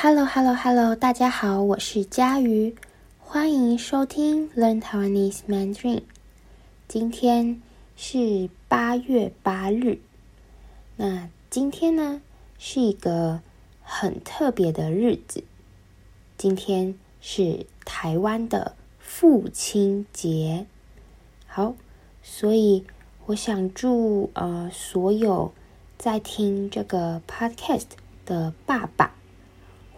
Hello, Hello, Hello！大家好，我是佳瑜，欢迎收听 Learn Taiwanese Mandarin。今天是八月八日，那今天呢是一个很特别的日子，今天是台湾的父亲节。好，所以我想祝呃所有在听这个 Podcast 的爸爸。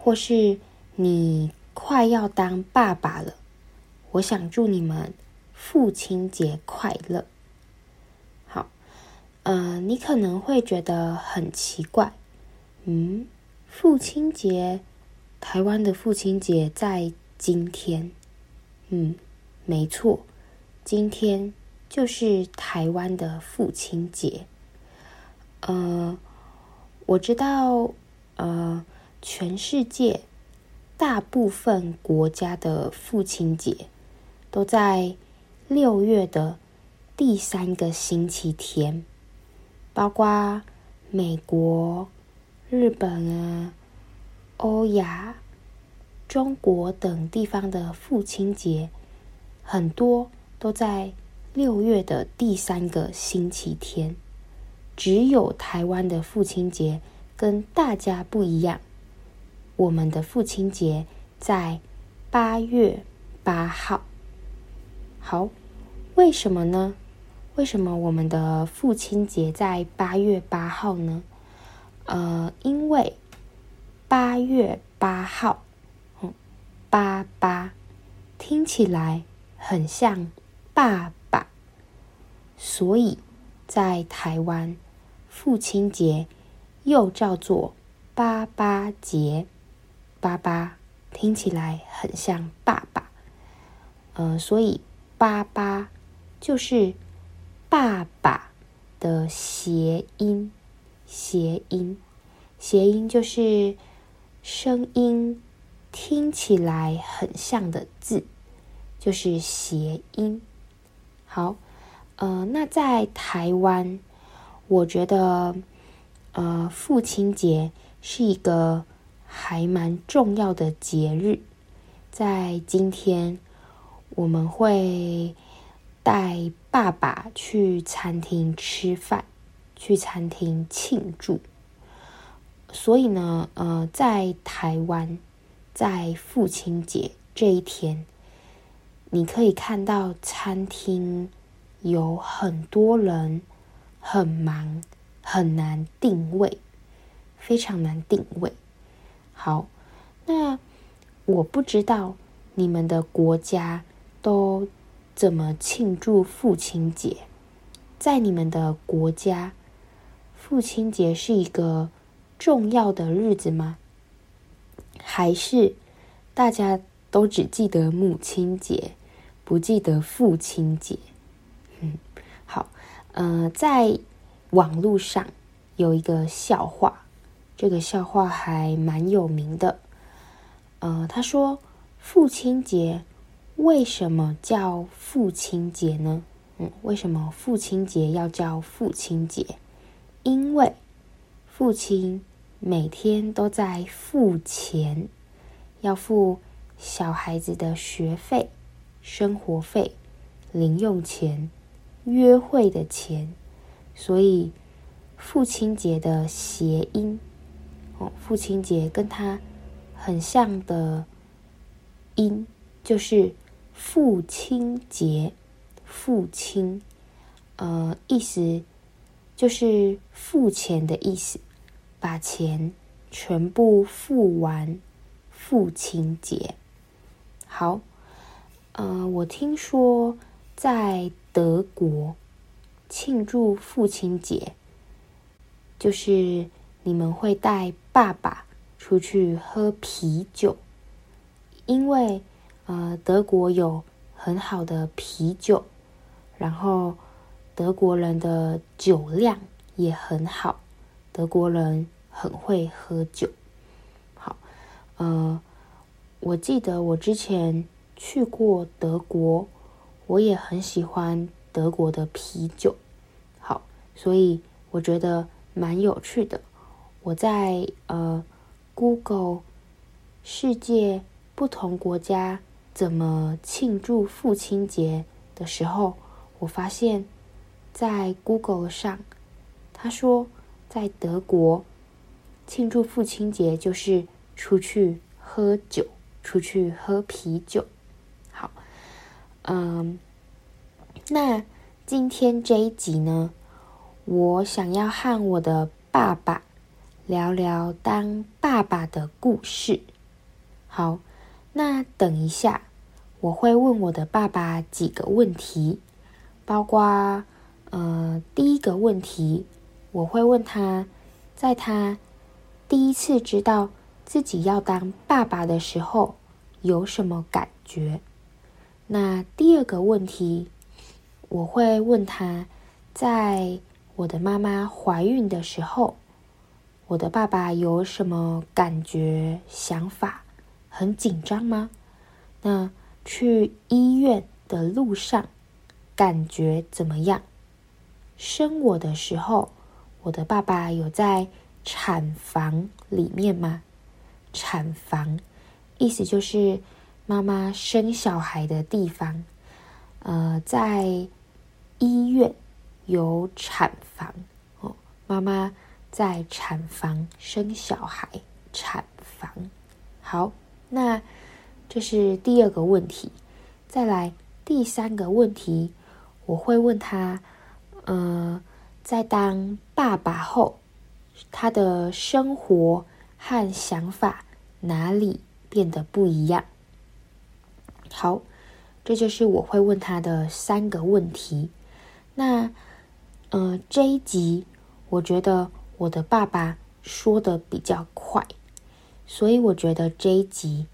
或是你快要当爸爸了，我想祝你们父亲节快乐。好，呃，你可能会觉得很奇怪，嗯，父亲节，台湾的父亲节在今天，嗯，没错，今天就是台湾的父亲节。呃，我知道，呃。全世界大部分国家的父亲节都在六月的第三个星期天，包括美国、日本啊、欧亚、中国等地方的父亲节，很多都在六月的第三个星期天。只有台湾的父亲节跟大家不一样。我们的父亲节在八月八号。好，为什么呢？为什么我们的父亲节在八月八号呢？呃，因为八月八号，嗯，八八听起来很像爸爸，所以在台湾父亲节又叫做八八节。爸爸听起来很像爸爸，呃，所以爸爸就是爸爸的谐音，谐音，谐音就是声音听起来很像的字，就是谐音。好，呃，那在台湾，我觉得，呃，父亲节是一个。还蛮重要的节日，在今天我们会带爸爸去餐厅吃饭，去餐厅庆祝。所以呢，呃，在台湾，在父亲节这一天，你可以看到餐厅有很多人，很忙，很难定位，非常难定位。好，那我不知道你们的国家都怎么庆祝父亲节。在你们的国家，父亲节是一个重要的日子吗？还是大家都只记得母亲节，不记得父亲节？嗯，好，呃，在网络上有一个笑话。这个笑话还蛮有名的，呃，他说父亲节为什么叫父亲节呢？嗯，为什么父亲节要叫父亲节？因为父亲每天都在付钱，要付小孩子的学费、生活费、零用钱、约会的钱，所以父亲节的谐音。父亲节跟他很像的音就是父亲节，父亲，呃，意思就是付钱的意思，把钱全部付完，父亲节。好，呃，我听说在德国庆祝父亲节，就是。你们会带爸爸出去喝啤酒，因为呃，德国有很好的啤酒，然后德国人的酒量也很好，德国人很会喝酒。好，呃，我记得我之前去过德国，我也很喜欢德国的啤酒。好，所以我觉得蛮有趣的。我在呃，Google 世界不同国家怎么庆祝父亲节的时候，我发现，在 Google 上，他说在德国庆祝父亲节就是出去喝酒，出去喝啤酒。好，嗯，那今天这一集呢，我想要和我的爸爸聊聊当爸爸的故事。好，那等一下我会问我的爸爸几个问题，包括呃第一个问题，我会问他，在他第一次知道自己要当爸爸的时候有什么感觉？那第二个问题，我会问他，在我的妈妈怀孕的时候，我的爸爸有什么感觉、想法？很紧张吗？那去医院的路上感觉怎么样？生我的时候，我的爸爸有在产房里面吗？产房意思就是妈妈生小孩的地方。呃，在医院。有产房哦，妈妈在产房生小孩，产房。好，那这是第二个问题。再来第三个问题，我会问他，呃，在当爸爸后，他的生活和想法哪里变得不一样？好，这就是我会问他的三个问题。那。呃，这一集我觉得我的爸爸说的比较快，所以我觉得这一集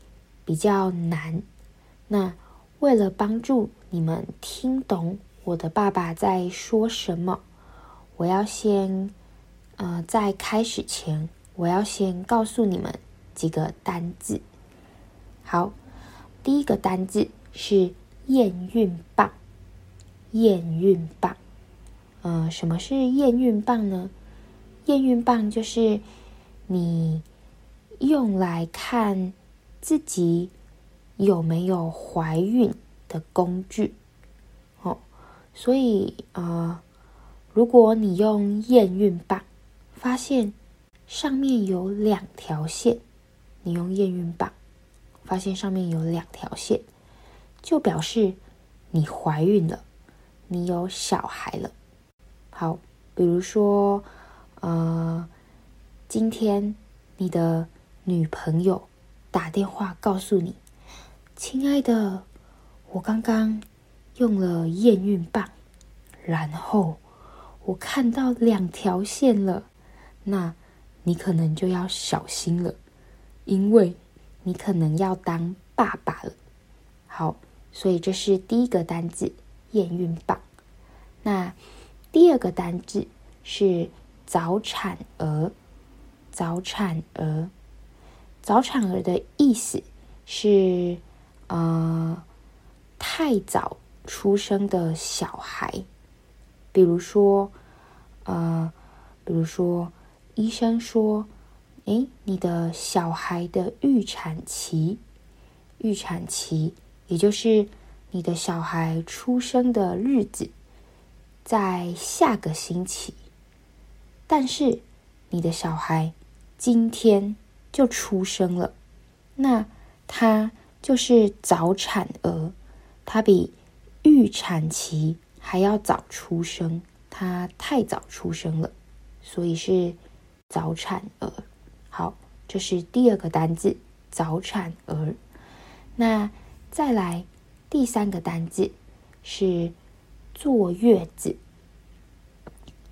比较难。那为了帮助你们听懂我的爸爸在说什么，我要先，呃，在开始前，我要先告诉你们几个单字。好，第一个单字是验孕棒，验孕棒。呃，什么是验孕棒呢？验孕棒就是你用来看自己有没有怀孕的工具。哦，所以啊，如果你用验孕棒发现上面有两条线，你用验孕棒发现上面有两条线，就表示你怀孕了，你有小孩了。好，比如说，呃，今天你的女朋友打电话告诉你：“亲爱的，我刚刚用了验孕棒，然后我看到两条线了。”那你可能就要小心了，因为你可能要当爸爸了。好，所以这是第一个单字——验孕棒。那。第二个单字是早产儿，早产儿，早产儿的意思是，呃，太早出生的小孩，比如说，呃，比如说，医生说，诶，你的小孩的预产期，预产期，也就是你的小孩出生的日子。在下个星期，但是你的小孩今天就出生了，那他就是早产儿，他比预产期还要早出生，他太早出生了，所以是早产儿。好，这是第二个单字，早产儿。那再来第三个单字是。坐月子，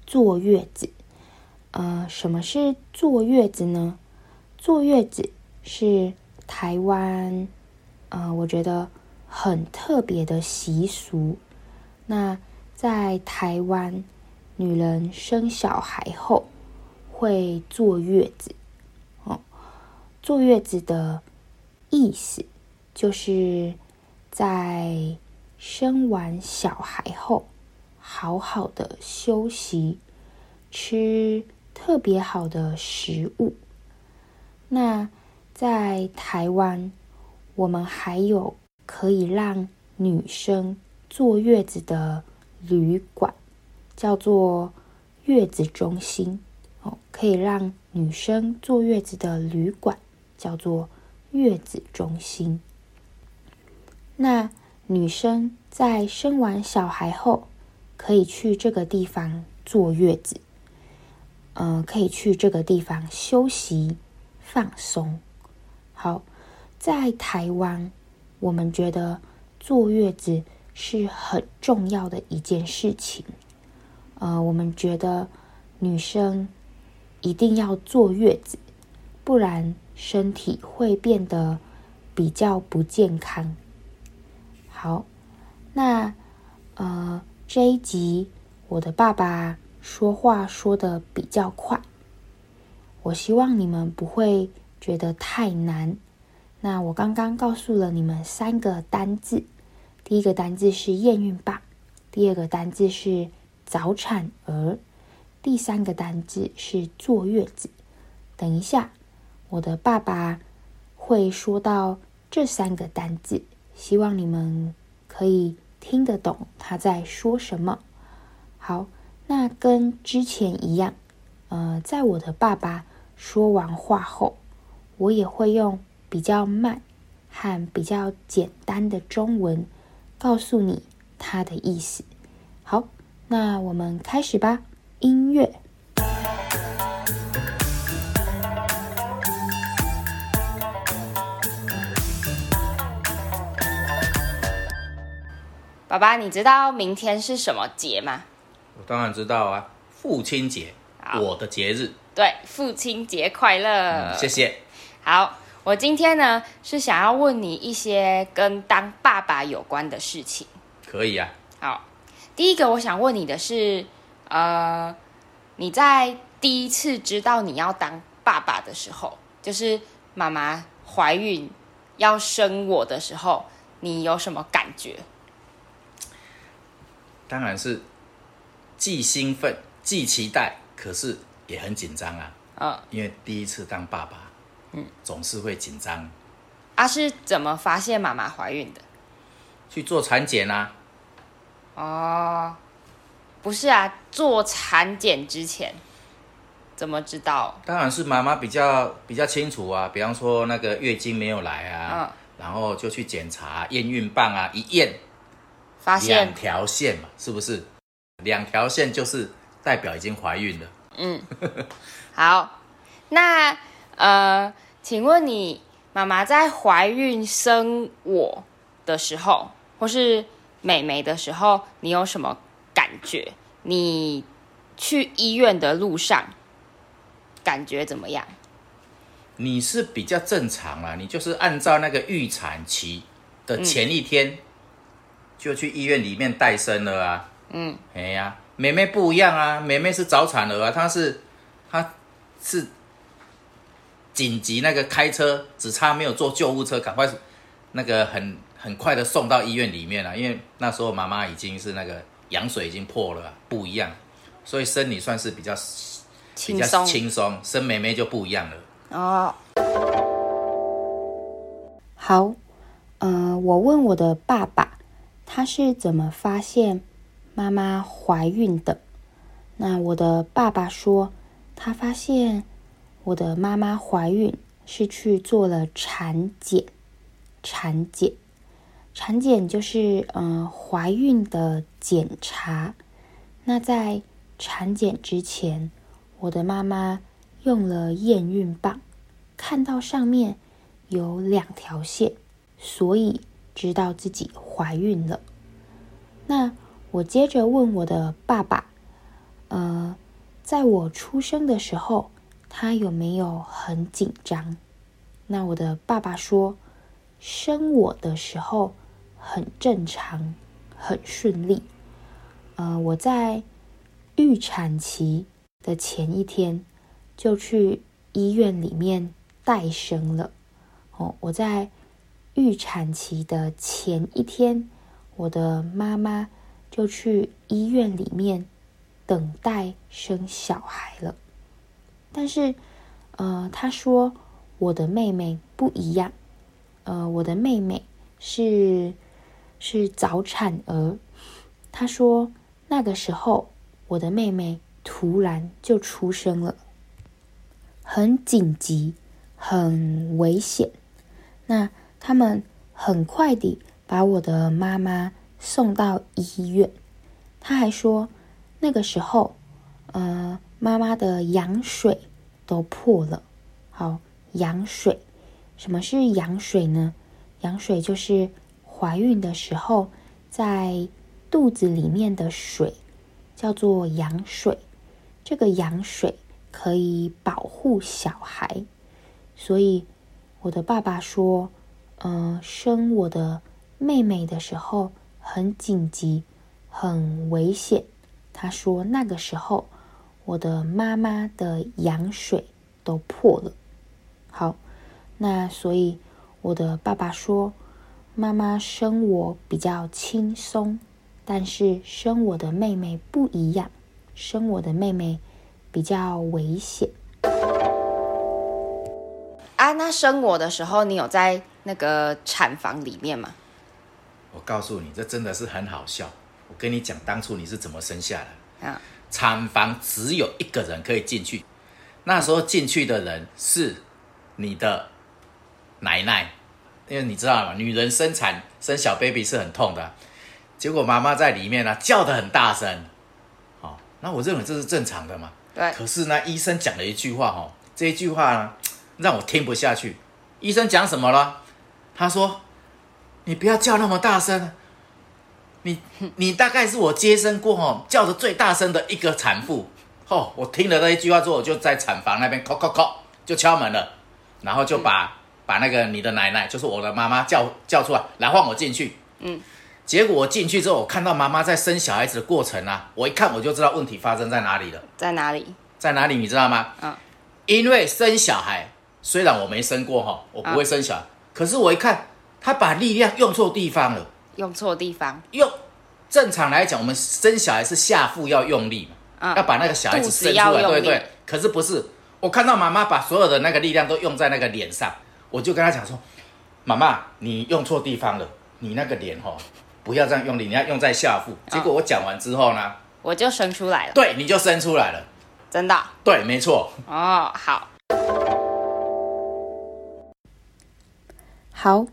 坐月子，呃，什么是坐月子呢？坐月子是台湾，呃，我觉得很特别的习俗。那在台湾，女人生小孩后会坐月子。哦，坐月子的意思就是在。生完小孩后，好好的休息，吃特别好的食物。那在台湾，我们还有可以让女生坐月子的旅馆，叫做月子中心哦，可以让女生坐月子的旅馆叫做月子中心。那女生在生完小孩后，可以去这个地方坐月子，呃，可以去这个地方休息放松。好，在台湾，我们觉得坐月子是很重要的一件事情。呃，我们觉得女生一定要坐月子，不然身体会变得比较不健康。好，那呃，这一集我的爸爸说话说的比较快，我希望你们不会觉得太难，那我刚刚告诉了你们三个单字，第一个单字是验孕棒，第二个单字是早产儿，第三个单字是坐月子。等一下，我的爸爸会说到这三个单字，希望你们可以听得懂他在说什么。好，那跟之前一样，呃，在我的爸爸说完话后。我也会用比较慢和比较简单的中文告诉你他的意思。好，那我们开始吧。音乐。爸爸，你知道明天是什么节吗？我当然知道啊，父亲节，我的节日。对，父亲节快乐。嗯，谢谢。好，我今天呢是想要问你一些跟当爸爸有关的事情。可以啊。好，第一个我想问你的是，呃，你在第一次知道你要当爸爸的时候，就是妈妈怀孕要生我的时候，你有什么感觉？当然是既兴奋既期待，可是也很紧张啊。嗯，因为第一次当爸爸。嗯，总是会紧张。啊，是怎么发现妈妈怀孕的？去做产检啊。哦，不是啊，做产检之前怎么知道？当然是妈妈比较比较清楚啊。比方说那个月经没有来啊，嗯、然后就去检查验孕棒啊，一验发现两条线嘛，是不是？两条线就是代表已经怀孕了。嗯，好，那呃。请问你妈妈在怀孕生我的时候，或是妹妹的时候，你有什么感觉？你去医院的路上感觉怎么样？你是比较正常啊，你就是按照那个预产期的前一天、就去医院里面带生了啊。嗯，哎呀，妹妹不一样啊，妹妹是早产儿啊，她是她是。紧急那个开车，只差没有坐救护车，赶快那个很很快的送到医院里面了。因为那时候妈妈已经是那个羊水已经破了，不一样，所以生你算是比较比较轻松，生妹妹就不一样了。哦，好，呃，我问我的爸爸，他是怎么发现妈妈怀孕的？那我的爸爸说，他发现。我的妈妈怀孕是去做了产检，产检，产检就是嗯怀孕的检查。那在产检之前，我的妈妈用了验孕棒，看到上面有两条线，所以知道自己怀孕了。那我接着问我的爸爸，呃，在我出生的时候。他有没有很紧张？那我的爸爸说，生我的时候很正常，很顺利。呃，我在预产期的前一天就去医院里面待生了。哦，我在预产期的前一天，我的妈妈就去医院里面等待生小孩了。但是，呃，他说我的妹妹不一样。呃，我的妹妹是是早产儿。她说那个时候我的妹妹突然就出生了，很紧急，很危险。那他们很快地把我的妈妈送到医院。她还说那个时候，呃，妈妈的羊水都破了。好，羊水。什么是羊水呢？羊水就是怀孕的时候在肚子里面的水，叫做羊水。这个羊水可以保护小孩，所以我的爸爸说，呃，生我的妹妹的时候很紧急，很危险。他说那个时候我的妈妈的羊水都破了。好。那所以，我的爸爸说，妈妈生我比较轻松，但是生我的妹妹不一样，生我的妹妹比较危险。啊，那生我的时候，你有在那个产房里面吗？我告诉你，这真的是很好笑。我跟你讲，当初你是怎么生下来？啊，产房只有一个人可以进去，那时候进去的人是你的。奶奶，因为你知道吗？女人生产生小 baby 是很痛的，结果妈妈在里面呢、啊、叫的很大声，哦，那我认为这是正常的嘛。对。可是呢，医生讲了一句话，哦，这一句话呢让我听不下去。医生讲什么了？他说：“你不要叫那么大声，你你大概是我接生过哦叫的最大声的一个产妇。”哦，我听了那一句话之后，我就在产房那边叩叩叩就敲门了，然后就把。把那个你的奶奶，就是我的妈妈叫叫出来，来换我进去。嗯，结果我进去之后，我看到妈妈在生小孩子的过程啊，我一看我就知道问题发生在哪里了。在哪里？在哪里？你知道吗？嗯，因为生小孩，虽然我没生过哈，我不会生小孩，嗯、可是我一看，他把力量用错地方了。用错地方？用正常来讲，我们生小孩是下腹要用力嘛，嗯、要把那个小孩子生出来，对对。可是不是，我看到妈妈把所有的那个力量都用在那个脸上。我就跟他讲说：“妈妈，你用错地方了，你那个脸哦，不要这样用力，你要用在下腹。”结果我讲完之后呢，我就生出来了。对，你就生出来了，真的？对，没错。哦，好，好，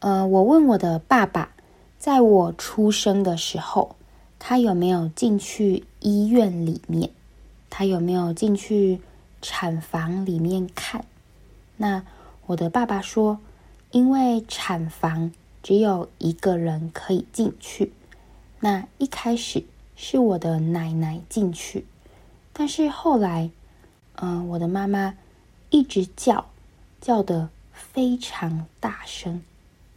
呃，我问我的爸爸，在我出生的时候，他有没有进去医院里面？他有没有进去产房里面看？那？我的爸爸说：“因为产房只有一个人可以进去，那一开始是我的奶奶进去，但是后来，嗯、我的妈妈一直叫，叫得非常大声，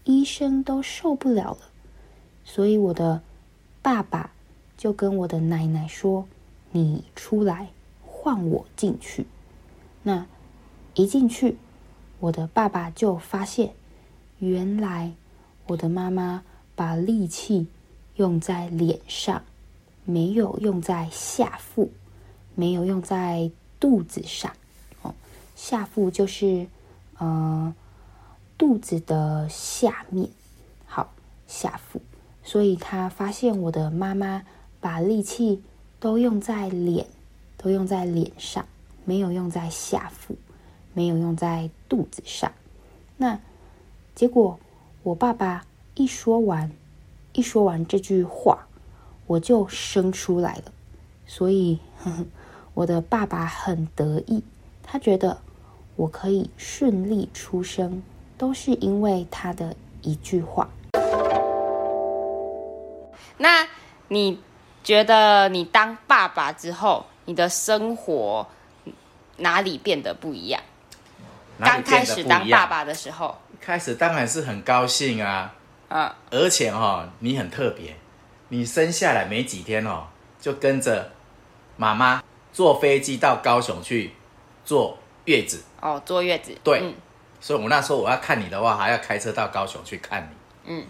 医生都受不了了，所以我的爸爸就跟我的奶奶说：‘你出来，换我进去。’那一进去。”我的爸爸就发现，原来我的妈妈把力气用在脸上，没有用在下腹，没有用在肚子上。哦，下腹就是呃肚子的下面，好，下腹。所以他发现我的妈妈把力气都用在脸，都用在脸上，没有用在下腹。没有用在肚子上，那结果我爸爸一说完，一说完这句话，我就生出来了。所以呵呵，我的爸爸很得意，他觉得我可以顺利出生，都是因为他的一句话。那你觉得你当爸爸之后，你的生活哪里变得不一样？刚开始当爸爸的时候，开始当然是很高兴啊，啊，而且哈、哦，你很特别，你生下来没几天哦，就跟着妈妈坐飞机到高雄去坐月子。哦，坐月子，对，嗯、所以我那时候我要看你的话，还要开车到高雄去看你，嗯，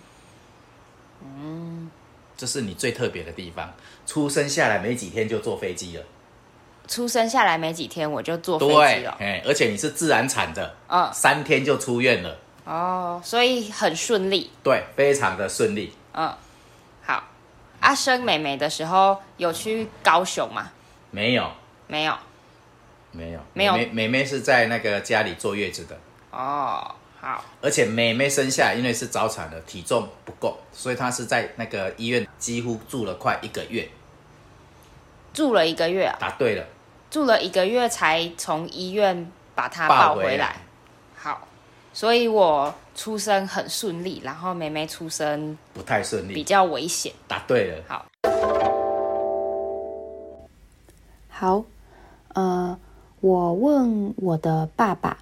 嗯，这是你最特别的地方，出生下来没几天就坐飞机了，出生下来没几天我就坐飞机了，对，而且你是自然产的，嗯，三天就出院了，哦，所以很顺利，对，非常的顺利，嗯，好，啊，生妹妹的时候有去高雄吗？没有，没有，没有，没有，妹妹妹是在那个家里坐月子的，哦，好，而且妹妹生下来因为是早产的，体重不够，所以她是在那个医院几乎住了快一个月，住了一个月啊，答对了。住了一个月才从医院把她抱回来，回来。好，所以我出生很顺利，然后妹妹出生不太顺利，比较危险。答对了，好，好，呃，我问我的爸爸，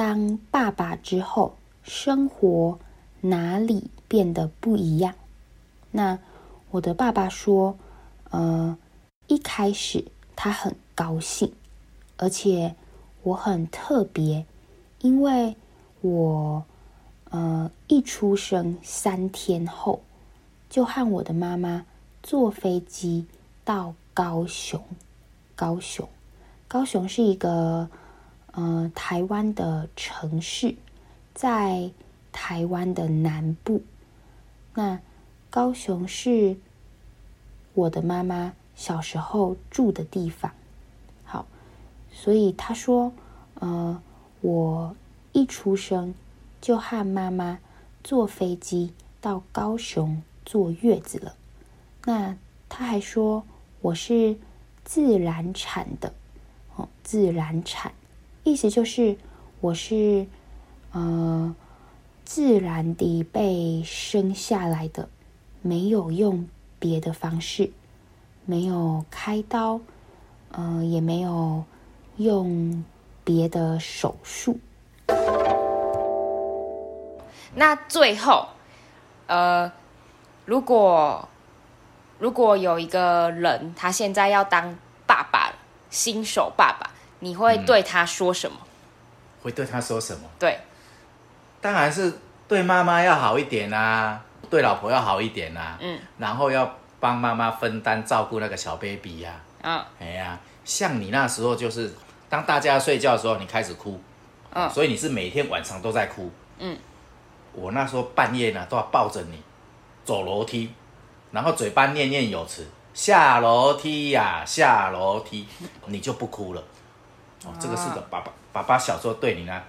当爸爸之后，生活哪里变得不一样？那我的爸爸说，呃，一开始他很。高兴，而且我很特别，因为我呃一出生三天后，就和我的妈妈坐飞机到高雄。高雄，高雄是一个呃台湾的城市，在台湾的南部。那高雄是我的妈妈小时候住的地方。好所以他说：“呃，我一出生就和妈妈坐飞机到高雄坐月子了。那他还说我是自然产的，哦，自然产，意思就是我是呃自然地被生下来的，没有用别的方式，没有开刀，呃，也没有。”用别的手术。那最后，呃，如果如果有一个人他现在要当爸爸，新手爸爸，你会对他说什么？嗯，会对他说什么？对，当然是对妈妈要好一点啊，对老婆要好一点啊。嗯，然后要帮妈妈分担照顾那个小 baby 呀。嗯，哎呀，像你那时候就是。当大家睡觉的时候，你开始哭，嗯，所以你是每天晚上都在哭，嗯，我那时候半夜呢都要抱着你走楼梯，然后嘴巴念念有词，下楼梯呀、啊，下楼梯，你就不哭了，哦，这个是的爸爸爸爸小时候对你呢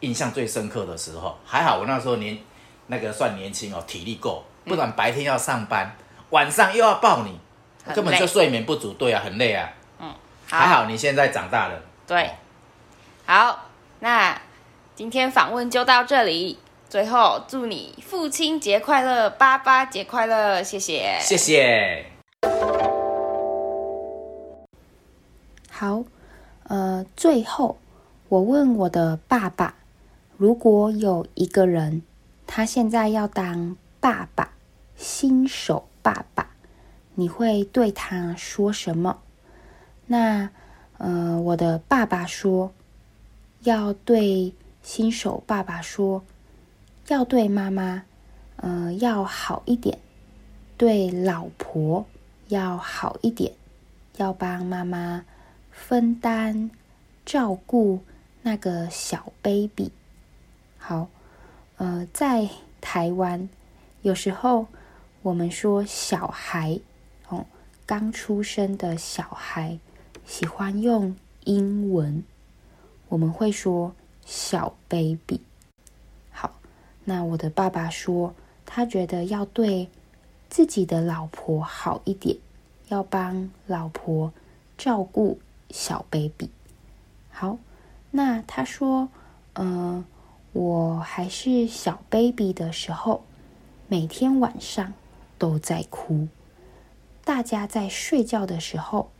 印象最深刻的时候，还好我那时候年那个算年轻哦，体力够，不然白天要上班，晚上又要抱你，根本就睡眠不足，对啊，很累啊，嗯，还好你现在长大了。对，好，那今天访问就到这里。最后，祝你父亲节快乐，爸爸节快乐，谢谢，谢谢。好，呃，最后我问我的爸爸，如果有一个人，他现在要当爸爸，新手爸爸，你会对他说什么？那？呃，我的爸爸说，要对新手爸爸说，要对妈妈，呃，要好一点，对老婆要好一点，要帮妈妈分担照顾那个小 baby。好，呃，在台湾，有时候我们说小孩，哦，刚出生的小孩。喜欢用英文，我们会说小 baby。好，那我的爸爸说，他觉得要对自己的老婆好一点，要帮老婆照顾小 baby。好，那他说，嗯、呃，我还是小 baby 的时候，每天晚上都在哭。大家在睡觉的时候，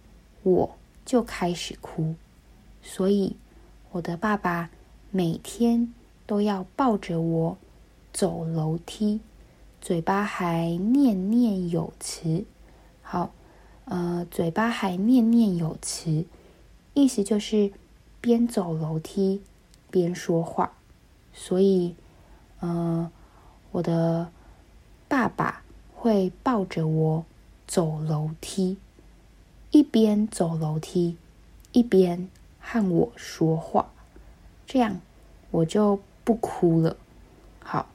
我。就开始哭，所以我的爸爸每天都要抱着我走楼梯，嘴巴还念念有词。好，呃，嘴巴还念念有词，意思就是边走楼梯边说话。所以，呃，我的爸爸会抱着我走楼梯。一边走楼梯，一边和我说话，这样我就不哭了。好，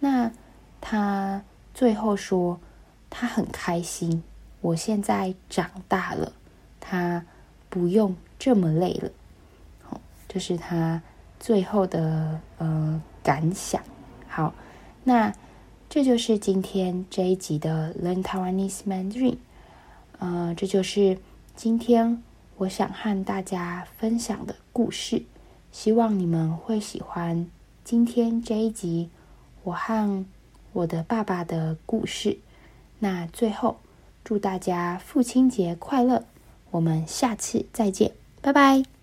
那他最后说他很开心，我现在长大了，他不用这么累了。好，这是他最后的呃感想。好，那这就是今天这一集的 Learn Taiwanese Mandarin。呃，这就是今天我想和大家分享的故事，希望你们会喜欢今天这一集我和我的爸爸的故事。那最后，祝大家父亲节快乐！我们下次再见，拜拜。